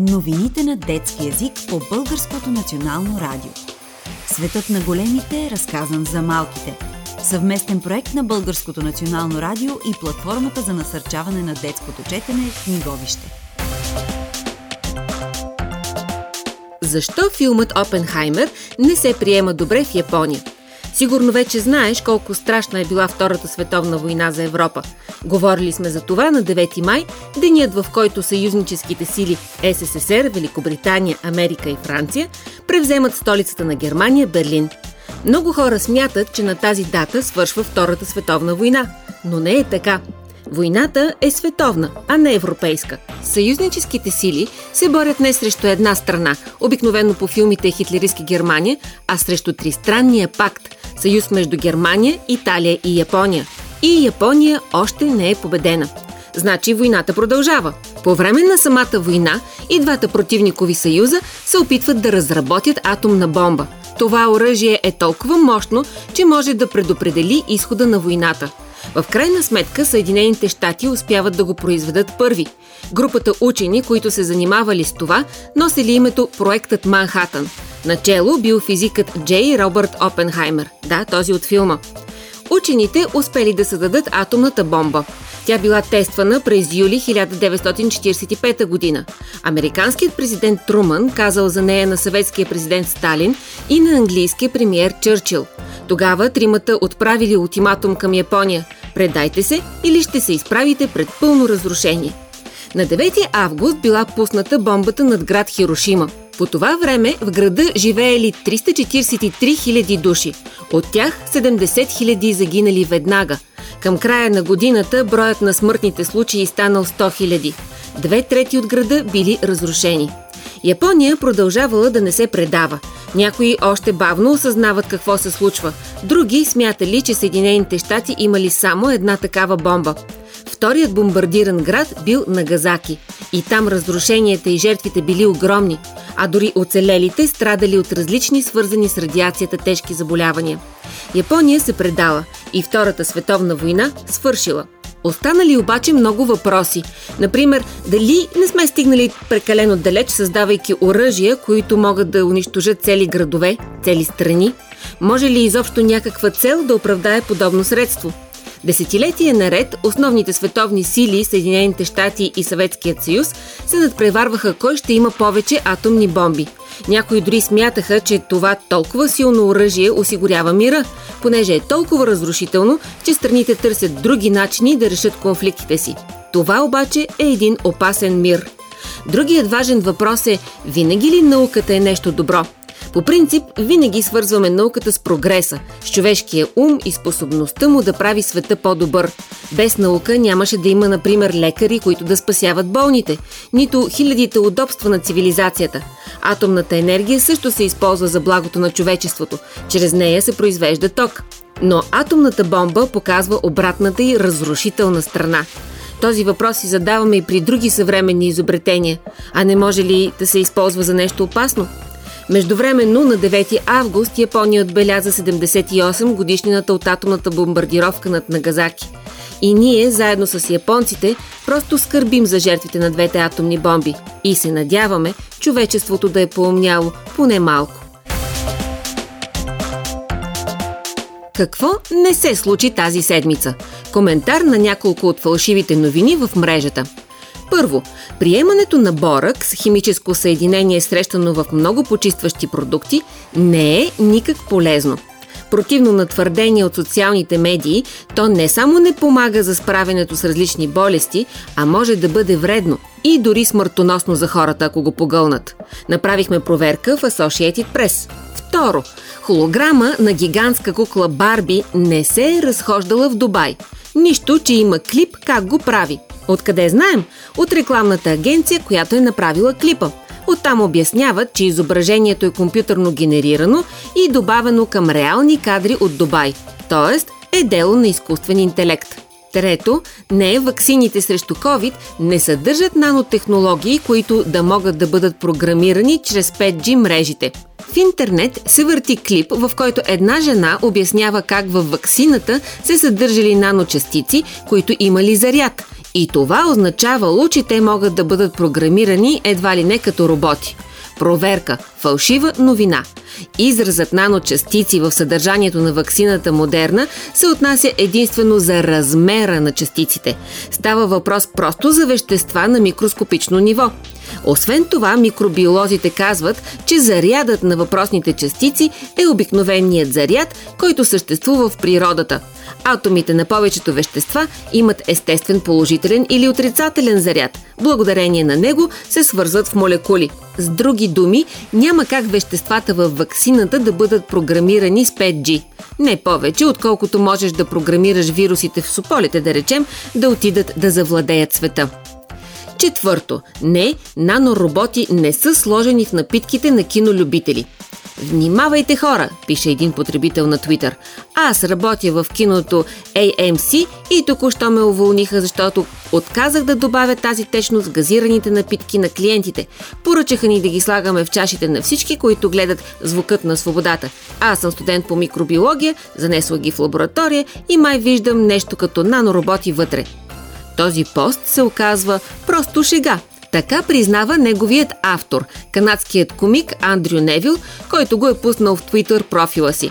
Новините на детски язик по Българското национално радио. Светът на големите е разказан за малките. Съвместен проект на Българското национално радио и платформата за насърчаване на детското четене Книговище. Защо филмът Опенхаймер не се приема добре в Япония? Сигурно вече знаеш колко страшна е била Втората световна война за Европа. Говорили сме за това на 9 май, денят в който съюзническите сили СССР, Великобритания, Америка и Франция превземат столицата на Германия Берлин. Много хора смятат, че на тази дата свършва Втората световна война, но не е така. Войната е световна, а не европейска. Съюзническите сили се борят не срещу една страна, обикновено по филмите Хитлеристки Германия, а срещу тристранния пакт – съюз между Германия, Италия и Япония. И Япония още не е победена. Значи войната продължава. По време на самата война и двата противникови съюза се опитват да разработят атомна бомба. Това оръжие е толкова мощно, че може да предопредели изхода на войната. В крайна сметка Съединените щати успяват да го произведат първи. Групата учени, които се занимавали с това, носили името Проектът Манхатън – Начело бил физикът Джей Робърт Опенхаймер. Да, този от филма. Учените успели да създадат атомната бомба. Тя била тествана през юли 1945 година. Американският президент Трумън казал за нея на съветския президент Сталин и на английския премиер Чърчил. Тогава тримата отправили ултиматум към Япония. Предайте се или ще се изправите пред пълно разрушение. На 9 август била пусната бомбата над град Хирошима. По това време в града живеели 343 000 души. От тях 70 000 загинали веднага. Към края на годината броят на смъртните случаи станал 100 000. Две трети от града били разрушени. Япония продължавала да не се предава. Някои още бавно осъзнават какво се случва. Други смятали, че Съединените щати имали само една такава бомба. Вторият бомбардиран град бил Нагазаки. И там разрушенията и жертвите били огромни, а дори оцелелите страдали от различни свързани с радиацията тежки заболявания. Япония се предала и Втората световна война свършила. Останали обаче много въпроси. Например, дали не сме стигнали прекалено далеч, създавайки оръжия, които могат да унищожат цели градове, цели страни? Може ли изобщо някаква цел да оправдае подобно средство? Десетилетия наред основните световни сили, Съединените щати и Съветският съюз, се надпреварваха кой ще има повече атомни бомби. Някои дори смятаха, че това толкова силно оръжие осигурява мира, понеже е толкова разрушително, че страните търсят други начини да решат конфликтите си. Това обаче е един опасен мир. Другият важен въпрос е, винаги ли науката е нещо добро – по принцип, винаги свързваме науката с прогреса, с човешкия ум и способността му да прави света по-добър. Без наука нямаше да има, например, лекари, които да спасяват болните, нито хилядите удобства на цивилизацията. Атомната енергия също се използва за благото на човечеството. Чрез нея се произвежда ток. Но атомната бомба показва обратната и разрушителна страна. Този въпрос си задаваме и при други съвременни изобретения. А не може ли да се използва за нещо опасно? Междувременно на 9 август Япония отбеляза 78 годишнината от атомната бомбардировка над Нагазаки. И ние, заедно с японците, просто скърбим за жертвите на двете атомни бомби и се надяваме човечеството да е поумняло поне малко. Какво не се случи тази седмица? Коментар на няколко от фалшивите новини в мрежата – първо, приемането на борък с химическо съединение, срещано в много почистващи продукти, не е никак полезно. Противно на твърдение от социалните медии, то не само не помага за справянето с различни болести, а може да бъде вредно и дори смъртоносно за хората, ако го погълнат. Направихме проверка в Associated Press. Второ, холограма на гигантска кукла Барби не се е разхождала в Дубай. Нищо, че има клип как го прави. Откъде знаем? От рекламната агенция, която е направила клипа. Оттам обясняват, че изображението е компютърно генерирано и добавено към реални кадри от Дубай. Тоест е дело на изкуствен интелект. Трето, не ваксините срещу COVID не съдържат нанотехнологии, които да могат да бъдат програмирани чрез 5G мрежите. В интернет се върти клип, в който една жена обяснява как във ваксината се съдържали наночастици, които имали заряд И това означавало, че те могат да бъдат програмирани едва ли не като роботи. Проверка – фалшива новина. Изразът наночастици в съдържанието на ваксината Модерна се отнася единствено за размера на частиците. Става въпрос просто за вещества на микроскопично ниво. Освен това, микробиолозите казват, че зарядът на въпросните частици е обикновеният заряд, който съществува в природата. Атомите на повечето вещества имат естествен положителен или отрицателен заряд. Благодарение на него се свързват в молекули. С други думи, няма как веществата във ваксината да бъдат програмирани с 5G. Не повече, отколкото можеш да програмираш вирусите в сополите, да речем, да отидат да завладеят света. Четвърто. Не, нанороботи не са сложени в напитките на кинолюбители. Внимавайте хора, пише един потребител на Твитър. Аз работя в киното AMC и току-що ме уволниха, защото отказах да добавя тази течност в газираните напитки на клиентите. Поръчаха ни да ги слагаме в чашите на всички, които гледат звукът на свободата. Аз съм студент по микробиология, занесла ги в лаборатория и май виждам нещо като нанороботи вътре. Този пост се оказва просто шега. Така признава неговият автор, канадският комик Андрю Невил, който го е пуснал в Твитър профила си.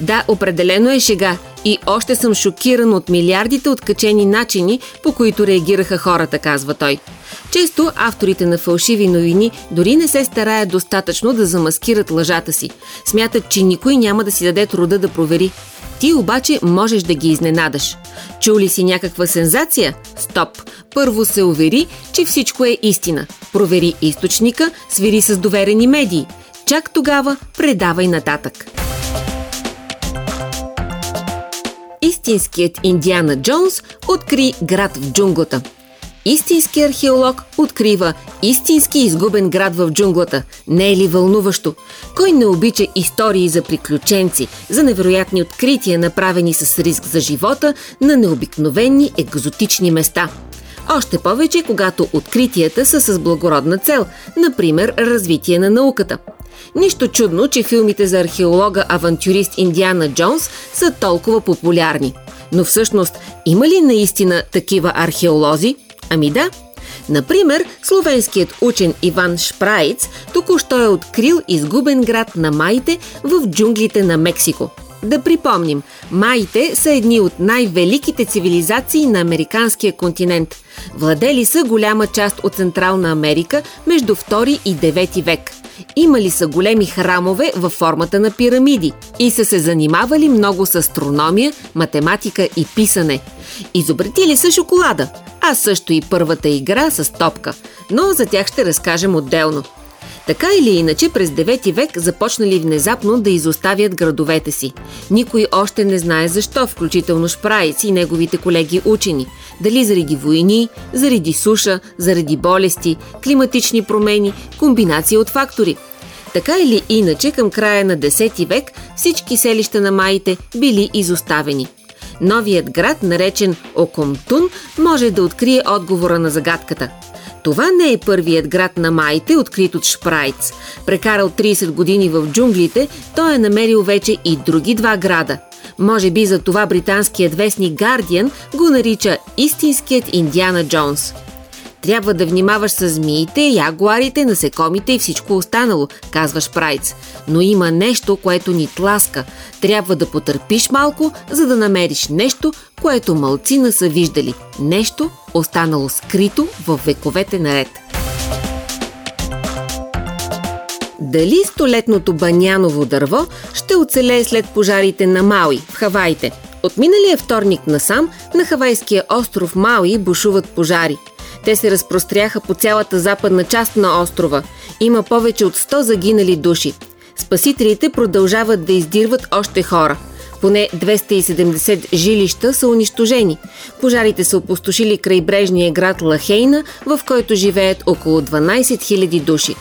Да, определено е шега и още съм шокиран от милиардите откачени начини, по които реагираха хората, казва той. Често авторите на фалшиви новини дори не се стараят достатъчно да замаскират лъжата си. Смятат, че никой няма да си даде труда да провери. Ти обаче можеш да ги изненадаш. Чули си някаква сензация? Стоп! Първо се увери, че всичко е истина. Провери източника, свири с доверени медии. Чак тогава предавай нататък. Истинският Индиана Джонс откри град в джунглата – Истински археолог открива истински изгубен град в джунглата. Не е ли вълнуващо? Кой не обича истории за приключенци, за невероятни открития, направени с риск за живота на необикновени екзотични места? Още повече, когато откритията са с благородна цел, например развитие на науката. Нищо чудно, че филмите за археолога-авантюрист Индиана Джонс са толкова популярни. Но всъщност, има ли наистина такива археолози – Ами да. Например, словенският учен Иван Шпраиц току-що е открил изгубен град на майите в джунглите на Мексико. Да припомним, майите са едни от най-великите цивилизации на американския континент. Владели са голяма част от Централна Америка между 2 и 9 век. Имали са големи храмове във формата на пирамиди и са се занимавали много с астрономия, математика и писане. Изобретили са шоколада – а също и първата игра с топка, но за тях ще разкажем отделно. Така или иначе, през 9 век започнали внезапно да изоставят градовете си. Никой още не знае защо, включително Шпраец и неговите колеги учени. Дали заради войни, заради суша, заради болести, климатични промени, комбинации от фактори. Така или иначе, към края на 10 век всички селища на маите били изоставени – Новият град, наречен Окомтун, може да открие отговора на загадката. Това не е първият град на майте, открит от Шпрайц. Прекарал 30 години в джунглите, той е намерил вече и други два града. Може би за това британският вестник Guardian го нарича истинският Индиана Джонс. Трябва да внимаваш с змиите, ягуарите, насекомите и всичко останало, казваш Прайц. Но има нещо, което ни тласка. Трябва да потърпиш малко, за да намериш нещо, което малцина са виждали. Нещо, останало скрито в вековете наред. Дали столетното баняново дърво ще оцелее след пожарите на Мауи в Хаваите? От миналия вторник насам на хавайския остров Мауи бушуват пожари – те се разпростряха по цялата западна част на острова. Има повече от 100 загинали души. Спасителите продължават да издирват още хора. Поне 270 жилища са унищожени. Пожарите са опустошили крайбрежния град Лахейна, в който живеят около 12 000 души.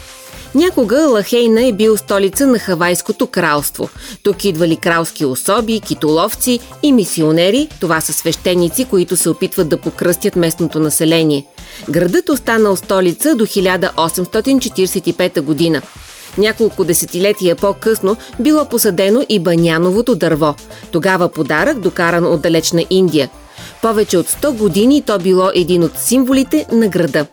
Някога Лахейна е бил столица на Хавайското кралство. Тук идвали кралски особи, китоловци и мисионери, това са свещеници, които се опитват да покръстят местното население. Градът останал столица до 1845 година. Няколко десетилетия по-късно било посадено и баняновото дърво. Тогава подарък, докаран от далечна Индия. Повече от 100 години то било един от символите на града.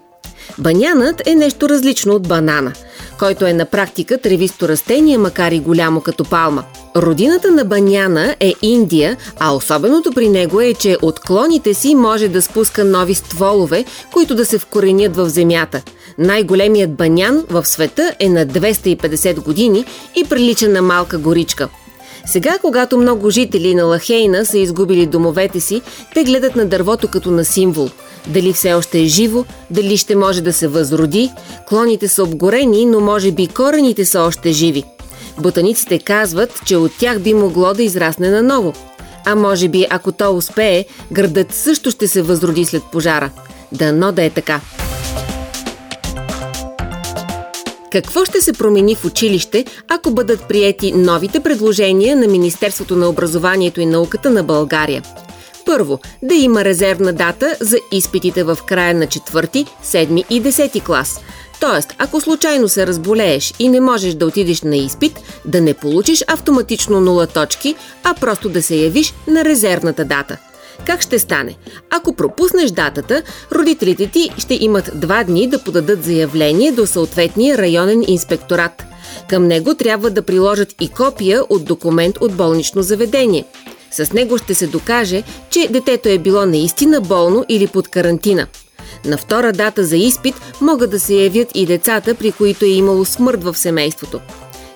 Банянът е нещо различно от банана, който е на практика тревисто растение, макар и голямо като палма. Родината на баняна е Индия, а особеното при него е, че от клоните си може да спуска нови стволове, които да се вкоренят в земята. Най-големият банян в света е на 250 години и прилича на малка горичка – сега, когато много жители на Лахейна са изгубили домовете си, те гледат на дървото като на символ. Дали все още е живо, дали ще може да се възроди. Клоните са обгорени, но може би корените са още живи. Ботаниците казват, че от тях би могло да израсне наново. А може би, ако то успее, градът също ще се възроди след пожара. Дано да е така. Какво ще се промени в училище, ако бъдат приети новите предложения на Министерството на образованието и науката на България? Първо, да има резервна дата за изпитите в края на 4, 7 и 10 клас. Тоест, ако случайно се разболееш и не можеш да отидеш на изпит, да не получиш автоматично 0 точки, а просто да се явиш на резервната дата – как ще стане? Ако пропуснеш датата, родителите ти ще имат два дни да подадат заявление до съответния районен инспекторат. Към него трябва да приложат и копия от документ от болнично заведение. С него ще се докаже, че детето е било наистина болно или под карантина. На втора дата за изпит могат да се явят и децата, при които е имало смърт в семейството.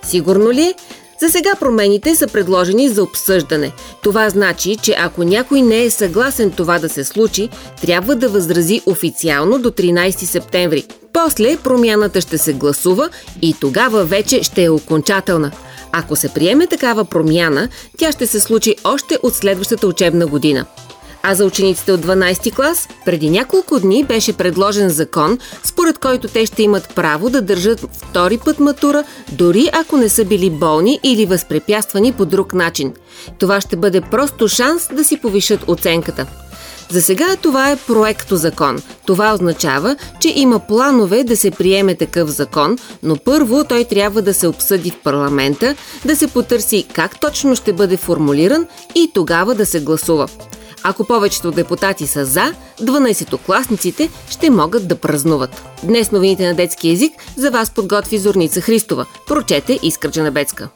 Сигурно ли е, за сега промените са предложени за обсъждане. Това значи, че ако някой не е съгласен това да се случи, трябва да възрази официално до 13 септември. После промяната ще се гласува и тогава вече ще е окончателна. Ако се приеме такава промяна, тя ще се случи още от следващата учебна година. А за учениците от 12 клас, преди няколко дни беше предложен закон, според който те ще имат право да държат втори път матура, дори ако не са били болни или възпрепятствани по друг начин. Това ще бъде просто шанс да си повишат оценката. За сега това е проекто закон. Това означава, че има планове да се приеме такъв закон, но първо той трябва да се обсъди в парламента, да се потърси как точно ще бъде формулиран и тогава да се гласува. Ако повечето депутати са за, 12-класниците ще могат да празнуват. Днес новините на детски язик за вас подготви Зорница Христова. Прочете Искърджа на Бецка.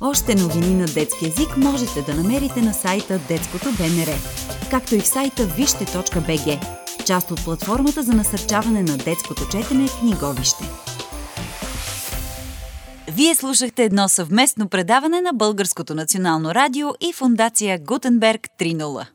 Още новини на детски язик можете да намерите на сайта Детското БНР, както и в сайта вижте.бг, част от платформата за насърчаване на детското четене книговище. Вие слушахте едно съвместно предаване на Българското национално радио и фундация Гутенберг 3.0.